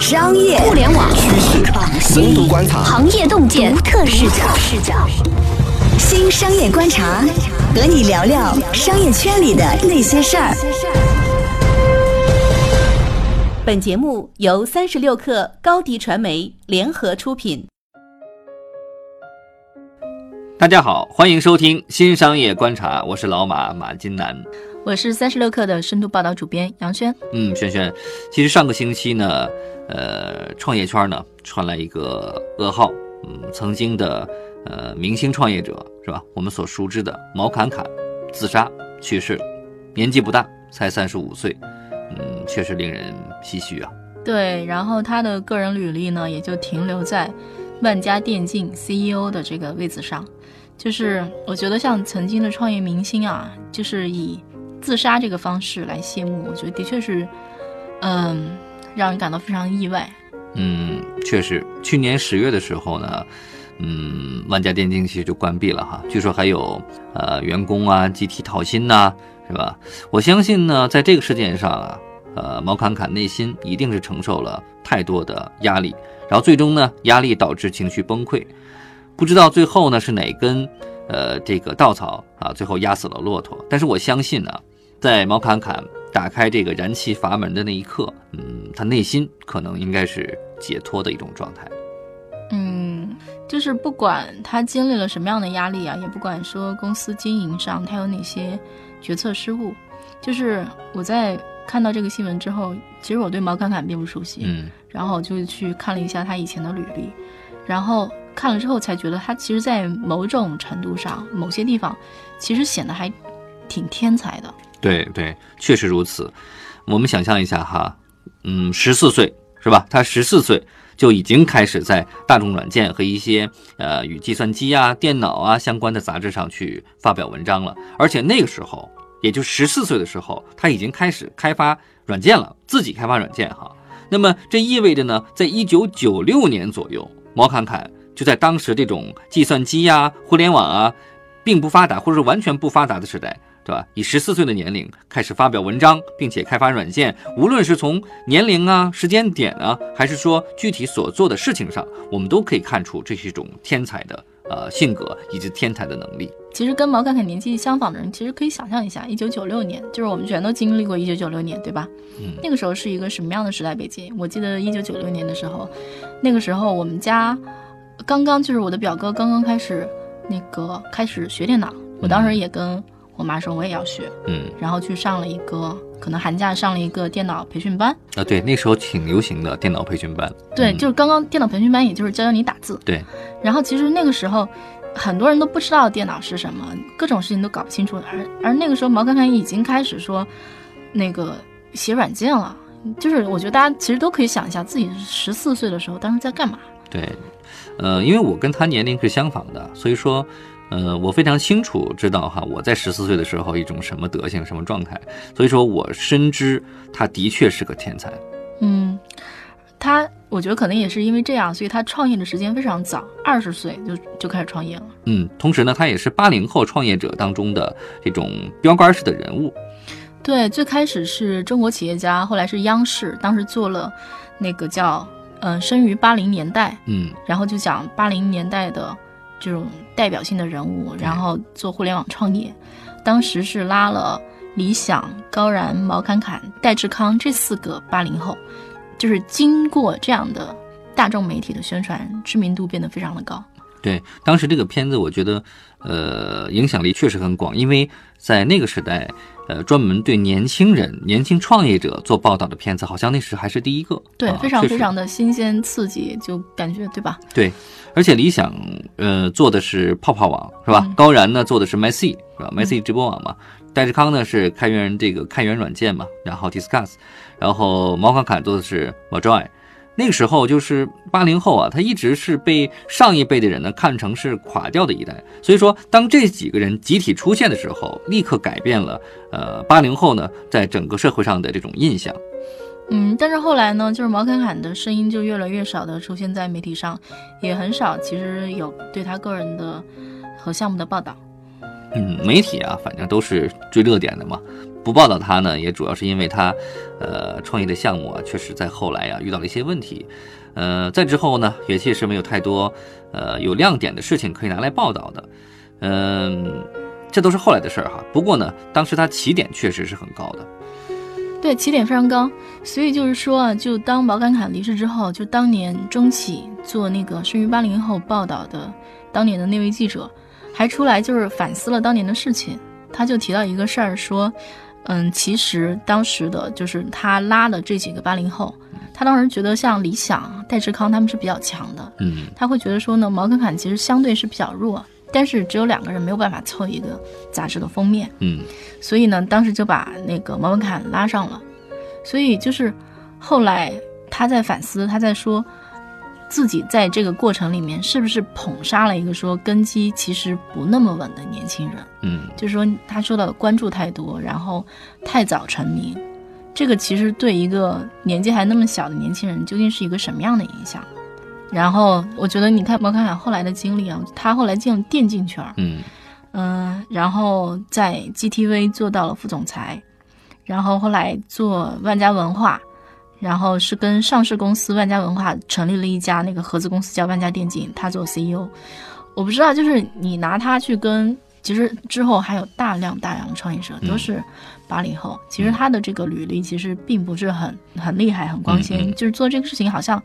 商业互联网趋势、深度观察、行业洞见独特视角。视角。新商业观察，和你聊聊商业圈里的那些事儿。本节目由三十六克高低传媒联合出品。大家好，欢迎收听新商业观察，我是老马马金南。我是三十六氪的深度报道主编杨轩。嗯，轩轩，其实上个星期呢，呃，创业圈呢传来一个噩耗，嗯，曾经的呃明星创业者是吧？我们所熟知的毛侃侃自杀去世，年纪不大，才三十五岁，嗯，确实令人唏嘘啊。对，然后他的个人履历呢，也就停留在万家电竞 CEO 的这个位子上。就是我觉得像曾经的创业明星啊，就是以自杀这个方式来谢幕，我觉得的确是，嗯，让人感到非常意外。嗯，确实，去年十月的时候呢，嗯，万家电竞其实就关闭了哈。据说还有呃员工啊集体讨薪呐，是吧？我相信呢，在这个事件上啊，呃，毛侃侃内心一定是承受了太多的压力，然后最终呢，压力导致情绪崩溃。不知道最后呢是哪根呃这个稻草啊，最后压死了骆驼。但是我相信呢。在毛侃侃打开这个燃气阀门的那一刻，嗯，他内心可能应该是解脱的一种状态。嗯，就是不管他经历了什么样的压力啊，也不管说公司经营上他有哪些决策失误，就是我在看到这个新闻之后，其实我对毛侃侃并不熟悉，嗯，然后我就去看了一下他以前的履历，然后看了之后才觉得他其实，在某种程度上，某些地方，其实显得还挺天才的。对对，确实如此。我们想象一下哈，嗯，十四岁是吧？他十四岁就已经开始在大众软件和一些呃与计算机啊、电脑啊相关的杂志上去发表文章了。而且那个时候，也就十四岁的时候，他已经开始开发软件了，自己开发软件哈。那么这意味着呢，在一九九六年左右，毛侃侃就在当时这种计算机呀、互联网啊并不发达或者是完全不发达的时代。对吧？以十四岁的年龄开始发表文章，并且开发软件，无论是从年龄啊、时间点啊，还是说具体所做的事情上，我们都可以看出这是一种天才的呃性格以及天才的能力。其实跟毛侃侃年纪相仿的人，其实可以想象一下，一九九六年，就是我们全都经历过一九九六年，对吧？嗯，那个时候是一个什么样的时代背景？我记得一九九六年的时候，那个时候我们家刚刚就是我的表哥刚刚开始那个开始学电脑，我当时也跟。我妈说我也要学，嗯，然后去上了一个，可能寒假上了一个电脑培训班啊。对，那时候挺流行的电脑培训班。对，就是刚刚电脑培训班，也就是教教你打字。对。然后其实那个时候，很多人都不知道电脑是什么，各种事情都搞不清楚。而而那个时候，毛侃侃已经开始说，那个写软件了。就是我觉得大家其实都可以想一下，自己十四岁的时候当时在干嘛。对，呃，因为我跟他年龄是相仿的，所以说。呃，我非常清楚知道哈，我在十四岁的时候一种什么德行、什么状态，所以说我深知他的确是个天才。嗯，他我觉得可能也是因为这样，所以他创业的时间非常早，二十岁就就开始创业了。嗯，同时呢，他也是八零后创业者当中的这种标杆式的人物。对，最开始是中国企业家，后来是央视，当时做了那个叫嗯生于八零年代，嗯，然后就讲八零年代的。这种代表性的人物，然后做互联网创业，当时是拉了李想、高然、毛侃侃、戴志康这四个八零后，就是经过这样的大众媒体的宣传，知名度变得非常的高。对，当时这个片子，我觉得，呃，影响力确实很广，因为在那个时代。呃，专门对年轻人、年轻创业者做报道的片子，好像那时还是第一个。对，非常非常的新鲜刺激，就感觉对吧？对，而且理想呃做的是泡泡网是吧？高然呢做的是 MyC 是吧？MyC 直播网嘛。戴志康呢是开源这个开源软件嘛，然后 Discuss，然后毛侃侃做的是 Mojoy。那个时候就是八零后啊，他一直是被上一辈的人呢看成是垮掉的一代，所以说当这几个人集体出现的时候，立刻改变了呃八零后呢在整个社会上的这种印象。嗯，但是后来呢，就是毛侃侃的声音就越来越少的出现在媒体上，也很少其实有对他个人的和项目的报道。嗯，媒体啊，反正都是追热点的嘛。不报道他呢，也主要是因为他，呃，创业的项目啊，确实在后来啊遇到了一些问题，呃，在之后呢，也确实没有太多，呃，有亮点的事情可以拿来报道的，嗯，这都是后来的事儿哈。不过呢，当时他起点确实是很高的，对，起点非常高，所以就是说啊，就当毛侃侃离世之后，就当年中企做那个生于八零后报道的当年的那位记者，还出来就是反思了当年的事情，他就提到一个事儿说。嗯，其实当时的就是他拉的这几个八零后，他当时觉得像李想、戴志康他们是比较强的，嗯，他会觉得说呢，毛侃侃其实相对是比较弱，但是只有两个人没有办法凑一个杂志的封面，嗯，所以呢，当时就把那个毛侃侃拉上了，所以就是后来他在反思，他在说。自己在这个过程里面是不是捧杀了一个说根基其实不那么稳的年轻人？嗯，就是说他说的关注太多，然后太早成名，这个其实对一个年纪还那么小的年轻人究竟是一个什么样的影响？然后我觉得你看毛侃侃后来的经历啊，他后来进了电竞圈，嗯嗯，然后在 GTV 做到了副总裁，然后后来做万家文化。然后是跟上市公司万家文化成立了一家那个合资公司，叫万家电竞，他做 CEO。我不知道，就是你拿他去跟，其实之后还有大量大量的创业者都是八零后，其实他的这个履历其实并不是很很厉害、很光鲜，就是做这个事情好像，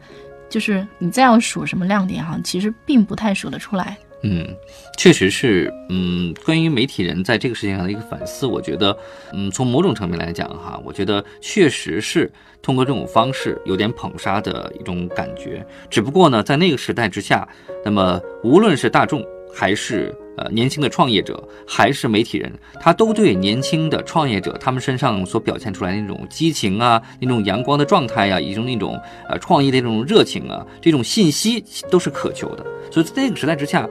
就是你再要数什么亮点哈，其实并不太数得出来。嗯，确实是，嗯，关于媒体人在这个事情上的一个反思，我觉得，嗯，从某种层面来讲哈，我觉得确实是通过这种方式有点捧杀的一种感觉。只不过呢，在那个时代之下，那么无论是大众还是呃年轻的创业者，还是媒体人，他都对年轻的创业者他们身上所表现出来那种激情啊，那种阳光的状态呀，以及那种呃创意的这种热情啊，这种信息都是渴求的。所以在那个时代之下。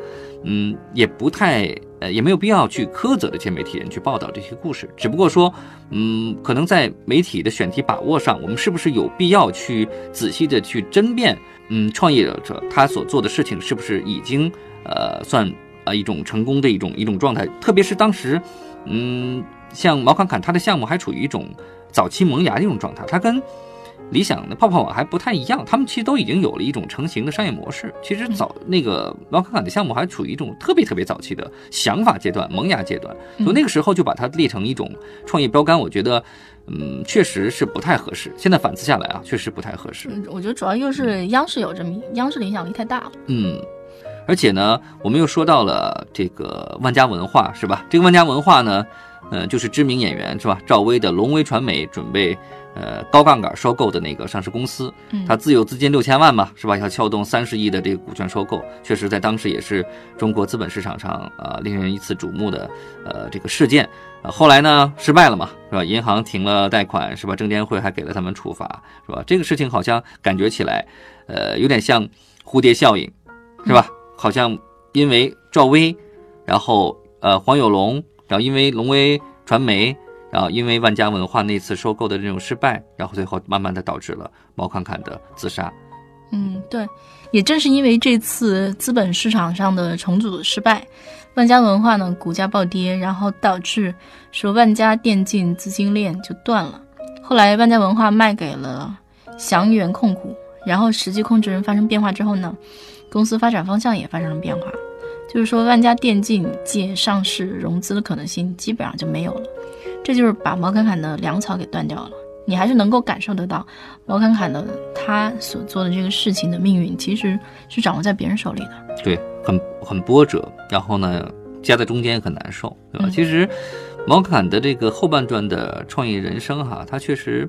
嗯，也不太，呃，也没有必要去苛责这些媒体人去报道这些故事。只不过说，嗯，可能在媒体的选题把握上，我们是不是有必要去仔细的去争辩？嗯，创业者他所做的事情是不是已经，呃，算啊一种成功的一种一种状态？特别是当时，嗯，像毛侃侃他的项目还处于一种早期萌芽的一种状态，他跟。理想的泡泡网还不太一样，他们其实都已经有了一种成型的商业模式。其实早那个毛侃侃的项目还处于一种特别特别早期的想法阶段、萌芽阶段，所以那个时候就把它列成一种创业标杆，我觉得，嗯，确实是不太合适。现在反思下来啊，确实不太合适。我觉得主要又是央视有这么央视的影响力太大了。嗯，而且呢，我们又说到了这个万家文化，是吧？这个万家文化呢，呃，就是知名演员是吧？赵薇的龙威传媒准备。呃，高杠杆收购的那个上市公司，它自有资金六千万嘛，是吧？要撬动三十亿的这个股权收购，确实在当时也是中国资本市场上呃令人一次瞩目的呃这个事件。呃，后来呢失败了嘛，是吧？银行停了贷款，是吧？证监会还给了他们处罚，是吧？这个事情好像感觉起来，呃，有点像蝴蝶效应，是吧？好像因为赵薇，然后呃黄有龙，然后因为龙威传媒。然后，因为万家文化那次收购的这种失败，然后最后慢慢的导致了毛侃侃的自杀。嗯，对，也正是因为这次资本市场上的重组失败，万家文化呢股价暴跌，然后导致说万家电竞资金链就断了。后来万家文化卖给了祥源控股，然后实际控制人发生变化之后呢，公司发展方向也发生了变化，就是说万家电竞借上市融资的可能性基本上就没有了。这就是把毛侃侃的粮草给断掉了，你还是能够感受得到，毛侃侃的他所做的这个事情的命运其实是掌握在别人手里的。对，很很波折，然后呢夹在中间很难受，对吧？其实毛侃的这个后半段的创业人生哈，他确实，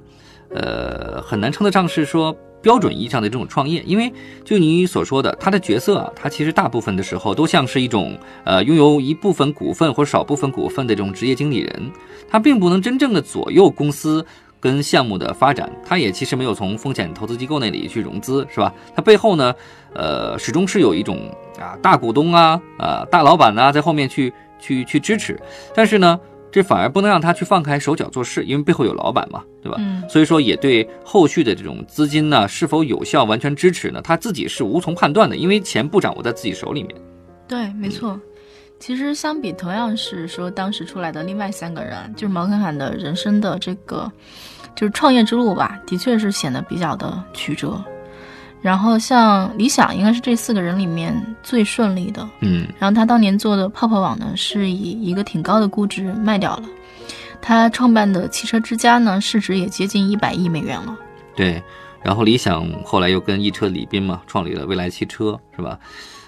呃，很难称得上是说。标准意义上的这种创业，因为就你所说的，他的角色啊，他其实大部分的时候都像是一种呃拥有一部分股份或少部分股份的这种职业经理人，他并不能真正的左右公司跟项目的发展，他也其实没有从风险投资机构那里去融资，是吧？他背后呢，呃，始终是有一种啊大股东啊啊大老板呐在后面去去去支持，但是呢。这反而不能让他去放开手脚做事，因为背后有老板嘛，对吧？嗯，所以说也对后续的这种资金呢是否有效完全支持呢？他自己是无从判断的，因为钱不掌握在自己手里面。对，没错。其实相比同样是说当时出来的另外三个人，就是毛侃侃的人生的这个就是创业之路吧，的确是显得比较的曲折。然后像理想应该是这四个人里面最顺利的，嗯然后他当年做的泡泡网呢，是以一个挺高的估值卖掉了。他创办的汽车之家呢，市值也接近一百亿美元了。对，然后理想后来又跟易车李斌嘛创立了未来汽车，是吧？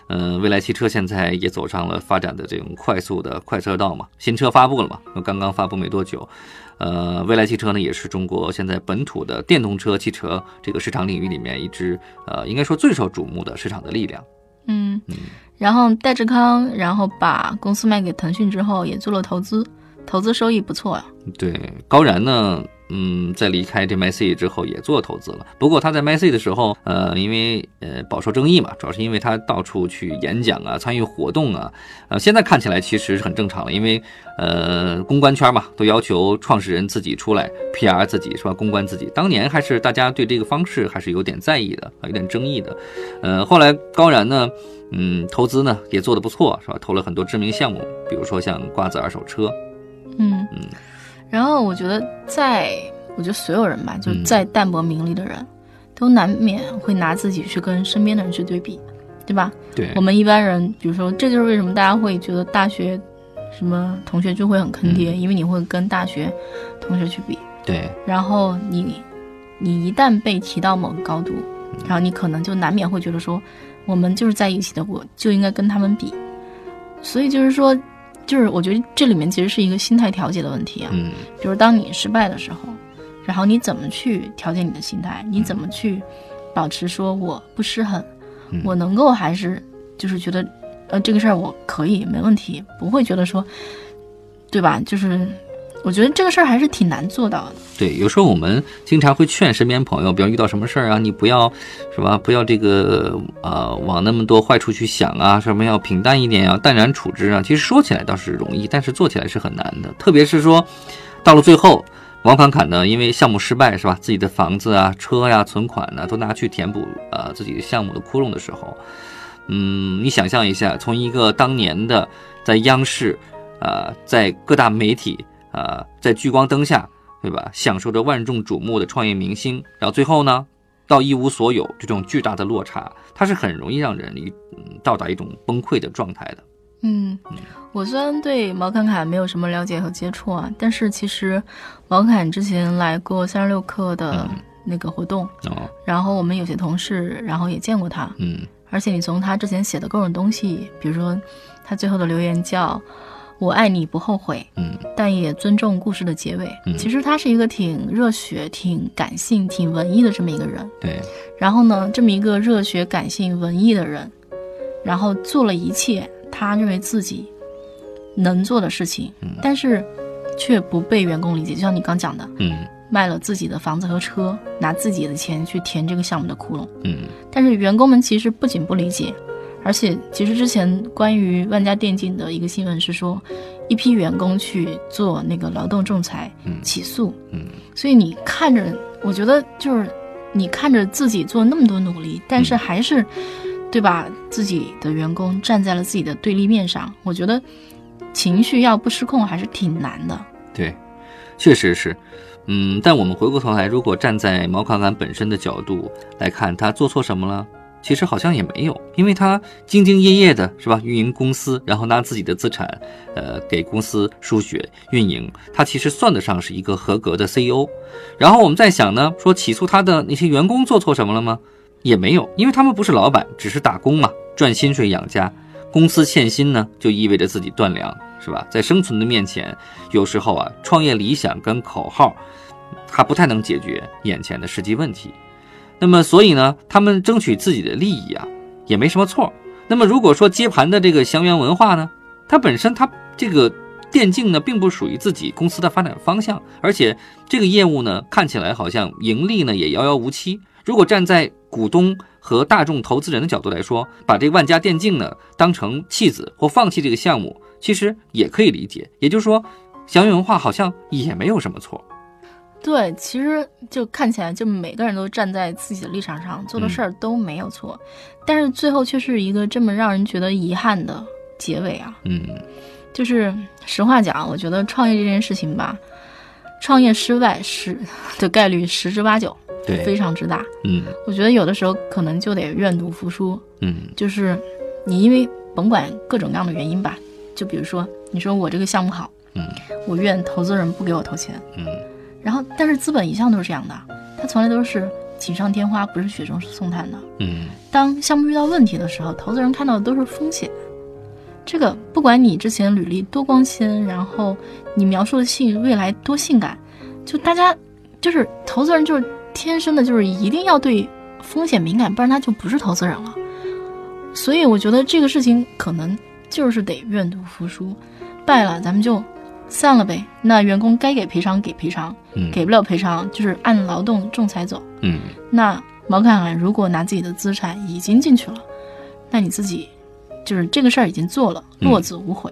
嗯，未来汽车现在也走上了发展的这种快速的快车道嘛，新车发布了嘛，刚刚发布没多久。呃，未来汽车呢也是中国现在本土的电动车汽车这个市场领域里面一支呃应该说最受瞩目的市场的力量。嗯，然后戴志康，然后把公司卖给腾讯之后，也做了投资，投资收益不错啊。对，高然呢，嗯，在离开这 MyC 之后也做投资了。不过他在 MyC 的时候，呃，因为呃饱受争议嘛，主要是因为他到处去演讲啊，参与活动啊，呃，现在看起来其实是很正常了，因为呃公关圈嘛，都要求创始人自己出来 PR 自己是吧，公关自己。当年还是大家对这个方式还是有点在意的啊，有点争议的。呃，后来高然呢，嗯，投资呢也做得不错是吧？投了很多知名项目，比如说像瓜子二手车，嗯嗯，然后我觉得在，我觉得所有人吧，就嗯。再淡泊名利的人，都难免会拿自己去跟身边的人去对比，对吧？对。我们一般人，比如说，这就是为什么大家会觉得大学什么同学聚会很坑爹，因为你会跟大学同学去比，对，然后你你一旦被提到某个高度，然后你可能就难免会觉得说，我们就是在一起的，我就应该跟他们比，所以就是说，就是我觉得这里面其实是一个心态调节的问题啊。嗯比如当你失败的时候，然后你怎么去调节你的心态？你怎么去保持说我不失衡，嗯我能够还是就是觉得，呃，这个事儿我可以没问题，不会觉得说，对吧？就是我觉得这个事儿还是挺难做到的。对，有时候我们经常会劝身边朋友，比如遇到什么事儿啊，你不要，是吧？不要这个呃往那么多坏处去想啊，什么要平淡一点啊，淡然处之啊。其实说起来倒是容易，但是做起来是很难的。特别是说到了最后，王侃侃呢，因为项目失败，是吧？自己的房子啊、车呀、存款呢，都拿去填补呃自己项目的窟窿的时候，嗯，你想象一下，从一个当年的在央视，啊、在各大媒体，啊、在聚光灯下，对吧？享受着万众瞩目的创业明星，然后最后呢，到一无所有，这种巨大的落差，它是很容易让人一嗯到达一种崩溃的状态的。嗯，我虽然对毛侃侃没有什么了解和接触啊，但是其实毛侃侃之前来过三十六氪的那个活动，哦，然后我们有些同事，然后也见过他，嗯而且你从他之前写的各种东西，比如说他最后的留言叫“我爱你不后悔”，嗯但也尊重故事的结尾。嗯其实他是一个挺热血、挺感性、挺文艺的这么一个人。对，然后呢，这么一个热血、感性、文艺的人，然后做了一切他认为自己能做的事情，嗯但是却不被员工理解。就像你刚讲的，嗯卖了自己的房子和车，拿自己的钱去填这个项目的窟窿。嗯但是员工们其实不仅不理解，而且其实之前关于万家电竞的一个新闻是说，一批员工去做那个劳动仲裁嗯起诉，嗯所以你看着，我觉得就是你看着自己做那么多努力，但是嗯还是，对吧？自己的员工站在了自己的对立面上，我觉得情绪要不失控还是挺难的。对，确实是。嗯，但我们回过头来，如果站在毛侃侃本身的角度来看，他做错什么了？其实好像也没有，因为他兢兢业业的，是吧？运营公司，然后拿自己的资产，呃，给公司输血运营，他其实算得上是一个合格的 CEO。然后我们在想呢，说起诉他的那些员工做错什么了吗？也没有，因为他们不是老板，只是打工嘛，赚薪水养家。公司欠薪呢，就意味着自己断粮，是吧？在生存的面前，有时候啊，创业理想跟口号，它不太能解决眼前的实际问题。那么，所以呢，他们争取自己的利益啊，也没什么错。那么，如果说接盘的这个祥源文化呢，它本身它这个电竞呢，并不属于自己公司的发展方向，而且这个业务呢，看起来好像盈利呢也遥遥无期。如果站在股东和大众投资人的角度来说，把这万家电竞呢当成弃子或放弃这个项目，其实也可以理解。也就是说，祥源文化好像也没有什么错。对，其实就看起来，就每个人都站在自己的立场上做的事儿都没有错，但是最后却是一个这么让人觉得遗憾的结尾啊，嗯。就是实话讲，我觉得创业这件事情吧，创业失败十的概率十之八九，对非常之大。嗯。我觉得有的时候可能就得愿赌服输，嗯。就是你因为甭管各种各样的原因吧，就比如说你说我这个项目好，嗯。我愿投资人不给我投钱，嗯然后但是资本一向都是这样的，它从来都是锦上添花，不是雪中送炭的。嗯当项目遇到问题的时候，投资人看到的都是风险。这个不管你之前履历多光鲜，然后你描述的性未来多性感，就大家就是投资人就是天生的就是一定要对风险敏感，不然他就不是投资人了。所以我觉得这个事情可能就是得愿赌服输，败了咱们就散了呗。那员工该给赔偿给赔偿，嗯给不了赔偿就是按劳动仲裁走。嗯那毛侃侃如果拿自己的资产已经进去了，那你自己就是这个事儿已经做了，嗯落子无悔，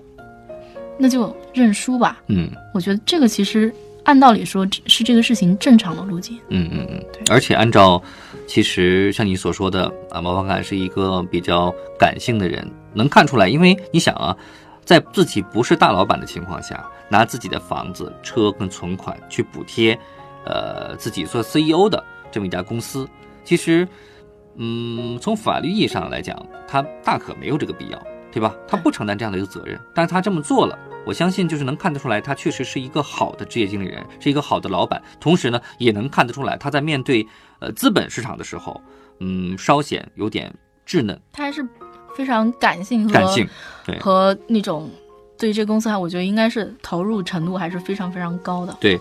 那就认输吧。嗯我觉得这个其实按道理说是这个事情正常的路径。嗯嗯嗯，而且按照其实像你所说的啊，毛侃侃是一个比较感性的人，能看出来，因为你想啊，在自己不是大老板的情况下，拿自己的房子、车跟存款去补贴，呃，自己做 CEO 的这么一家公司，其实，嗯，从法律意义上来讲，他大可没有这个必要，对吧？他不承担这样的一个责任，但是他这么做了。我相信，就是能看得出来，他确实是一个好的职业经理人，是一个好的老板。同时呢，也能看得出来，他在面对呃资本市场的时候，嗯，稍显有点稚嫩、他还是非常感性和感性。对和那种对于这公司还我觉得应该是投入程度还是非常非常高的。对，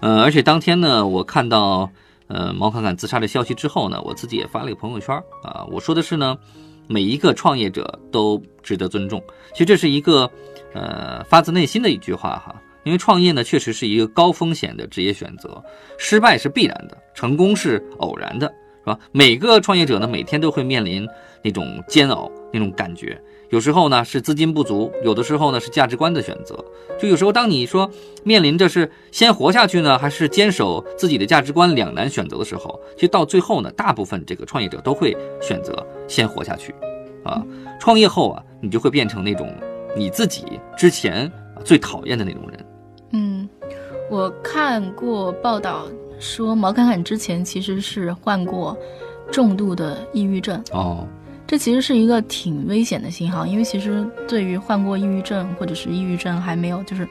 呃，而且当天呢，我看到呃毛侃侃自杀的消息之后呢，我自己也发了一个朋友圈啊，我说的是呢，每一个创业者都值得尊重。其实这是一个呃发自内心的一句话哈，因为创业呢确实是一个高风险的职业选择，失败是必然的，成功是偶然的，是吧？每个创业者呢每天都会面临那种煎熬那种感觉。有时候呢是资金不足，有的时候呢是价值观的选择。就有时候当你说面临着是先活下去呢，还是坚守自己的价值观两难选择的时候，其实到最后呢，大部分这个创业者都会选择先活下去，啊，创业后啊，你就会变成那种你自己之前最讨厌的那种人。嗯，我看过报道说毛侃侃之前其实是患过重度的抑郁症。哦，这其实是一个挺危险的信号，因为其实对于患过抑郁症或者是抑郁症还没有就是，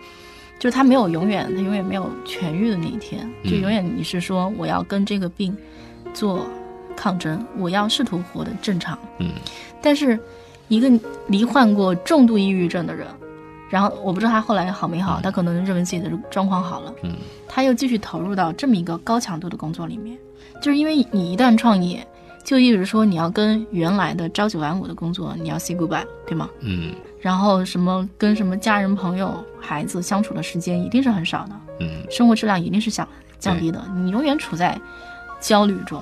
就是他没有永远他永远没有痊愈的那一天，就嗯永远你是说我要跟这个病做抗争，我要试图活得正常。嗯但是一个罹患过重度抑郁症的人，然后我不知道他后来好没好，嗯。他可能认为自己的状况好了，嗯。他又继续投入到这么一个高强度的工作里面，就是因为你一旦创业，就意味着说你要跟原来的朝九晚五的工作你要 say goodbye，对吗？嗯。然后什么跟什么家人、朋友、孩子相处的时间一定是很少的，嗯。生活质量一定是降降低的，你永远处在焦虑中，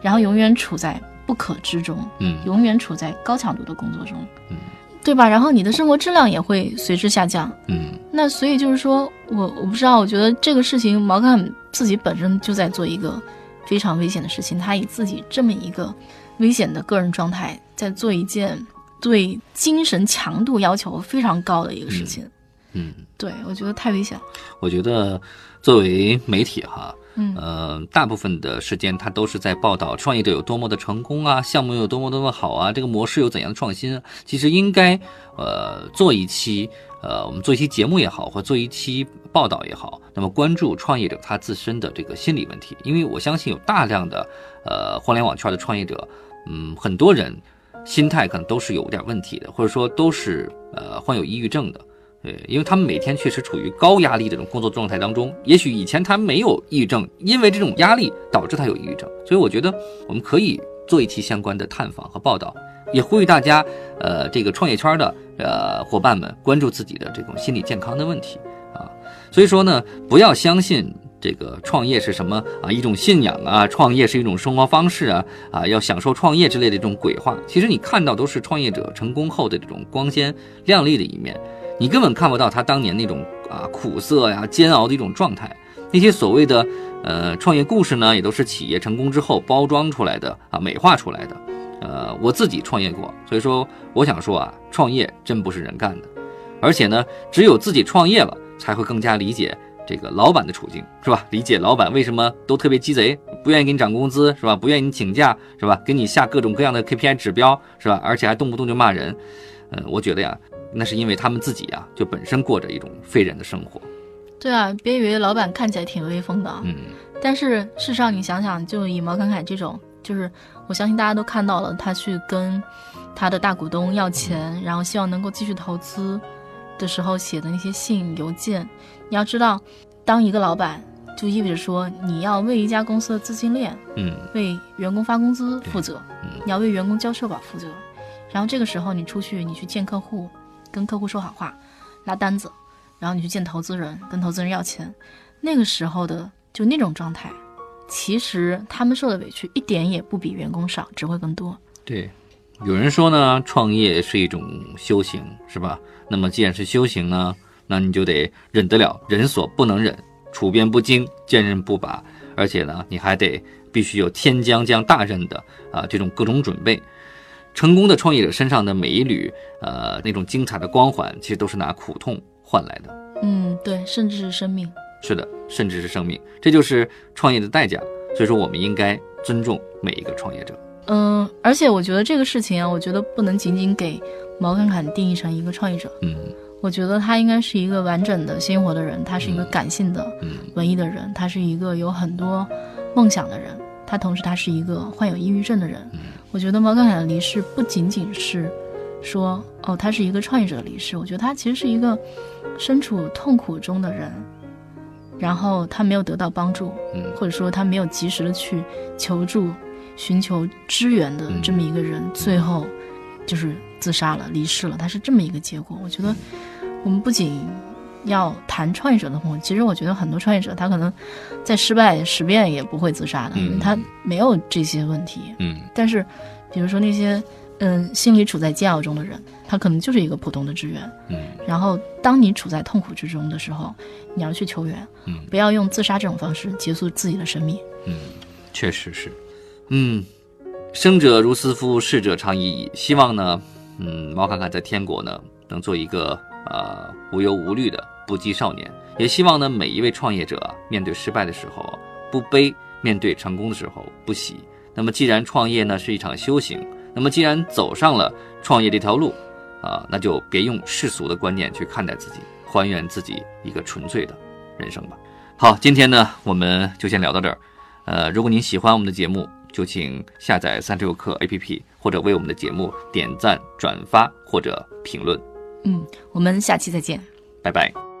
然后永远处在不可知中，嗯。永远处在高强度的工作中，嗯对吧？然后你的生活质量也会随之下降。嗯那所以就是说我我不知道，我觉得这个事情毛干自己本身就在做一个非常危险的事情，他以自己这么一个危险的个人状态，在做一件对精神强度要求非常高的一个事情。嗯，对我觉得太危险了。我觉得作为媒体哈，嗯呃，大部分的时间他都是在报道创业者有多么的成功啊，项目有多么多么好啊，这个模式有怎样的创新。其实应该呃做一期呃我们做一期节目也好，或做一期报道也好，那么关注创业者他自身的这个心理问题，因为我相信有大量的呃互联网圈的创业者，嗯，很多人心态可能都是有点问题的，或者说都是呃患有抑郁症的。对，因为他们每天确实处于高压力这种工作状态当中，也许以前他没有抑郁症，因为这种压力导致他有抑郁症，所以我觉得我们可以做一期相关的探访和报道，也呼吁大家，呃，这个创业圈的呃伙伴们关注自己的这种心理健康的问题啊。所以说呢，不要相信这个创业是什么啊一种信仰啊，创业是一种生活方式啊啊要享受创业之类的这种鬼话。其实你看到都是创业者成功后的这种光鲜亮丽的一面。你根本看不到他当年那种啊苦涩呀、煎熬的一种状态。那些所谓的呃创业故事呢，也都是企业成功之后包装出来的啊，美化出来的。呃，我自己创业过，所以说我想说啊，创业真不是人干的，而且呢，只有自己创业了，才会更加理解这个老板的处境，是吧？理解老板为什么都特别鸡贼，不愿意给你涨工资，是吧？不愿意你请假，是吧？给你下各种各样的 KPI 指标，是吧？而且还动不动就骂人，嗯，我觉得呀，那是因为他们自己呀，就本身过着一种废人的生活。对啊，别以为老板看起来挺威风的，嗯，但是事实上你想想，就以毛侃侃这种，就是我相信大家都看到了，他去跟他的大股东要钱，然后希望能够继续投资的时候写的那些信邮件，你要知道，当一个老板就意味着说你要为一家公司的资金链，嗯，为员工发工资负责，嗯。你要为员工交社保负责，然后这个时候你出去，你去见客户，跟客户说好话，拉单子，然后你去见投资人，跟投资人要钱，那个时候的就那种状态，其实他们受的委屈一点也不比员工少，只会更多。对，有人说呢，创业是一种修行，是吧？那么既然是修行呢，那你就得忍得了人所不能忍，处变不惊，坚韧不拔，而且呢，你还得必须有天将降大任的啊这种各种准备。成功的创业者身上的每一缕呃那种精彩的光环，其实都是拿苦痛换来的。嗯，对，甚至是生命。是的，甚至是生命，这就是创业的代价。所以说，我们应该尊重每一个创业者。嗯，而且我觉得这个事情啊，我觉得不能仅仅给毛侃侃定义成一个创业者。嗯我觉得他应该是一个完整的鲜活的人，他是一个感性的、嗯文艺的人，他是一个有很多梦想的人，他同时他是一个患有抑郁症的人。我觉得毛侃侃的离世不仅仅是说哦，他是一个创业者的离世，我觉得他其实是一个身处痛苦中的人，然后他没有得到帮助，嗯或者说他没有及时的去求助、寻求支援的这么一个人，最后就是自杀了、离世了，他是这么一个结果。我觉得我们不仅要谈创业者的朋友，其实我觉得很多创业者他可能在失败十遍也不会自杀的，嗯他没有这些问题。嗯但是，比如说那些嗯心里处在煎熬中的人，他可能就是一个普通的职员。嗯然后，当你处在痛苦之中的时候，你要去求援，嗯不要用自杀这种方式结束自己的生命。嗯，确实是。嗯，生者如斯夫，逝者长已矣。希望呢，嗯，毛侃侃在天国呢，能做一个呃无忧无虑的不羁少年。也希望呢，每一位创业者啊面对失败的时候不悲，面对成功的时候不喜。那么，既然创业呢是一场修行，那么既然走上了创业这条路，啊，那就别用世俗的观念去看待自己，还原自己一个纯粹的人生吧。好，今天呢，我们就先聊到这儿。呃，如果您喜欢我们的节目，就请下载三十六课 APP，或者为我们的节目点赞、转发或者评论。嗯，我们下期再见。拜拜。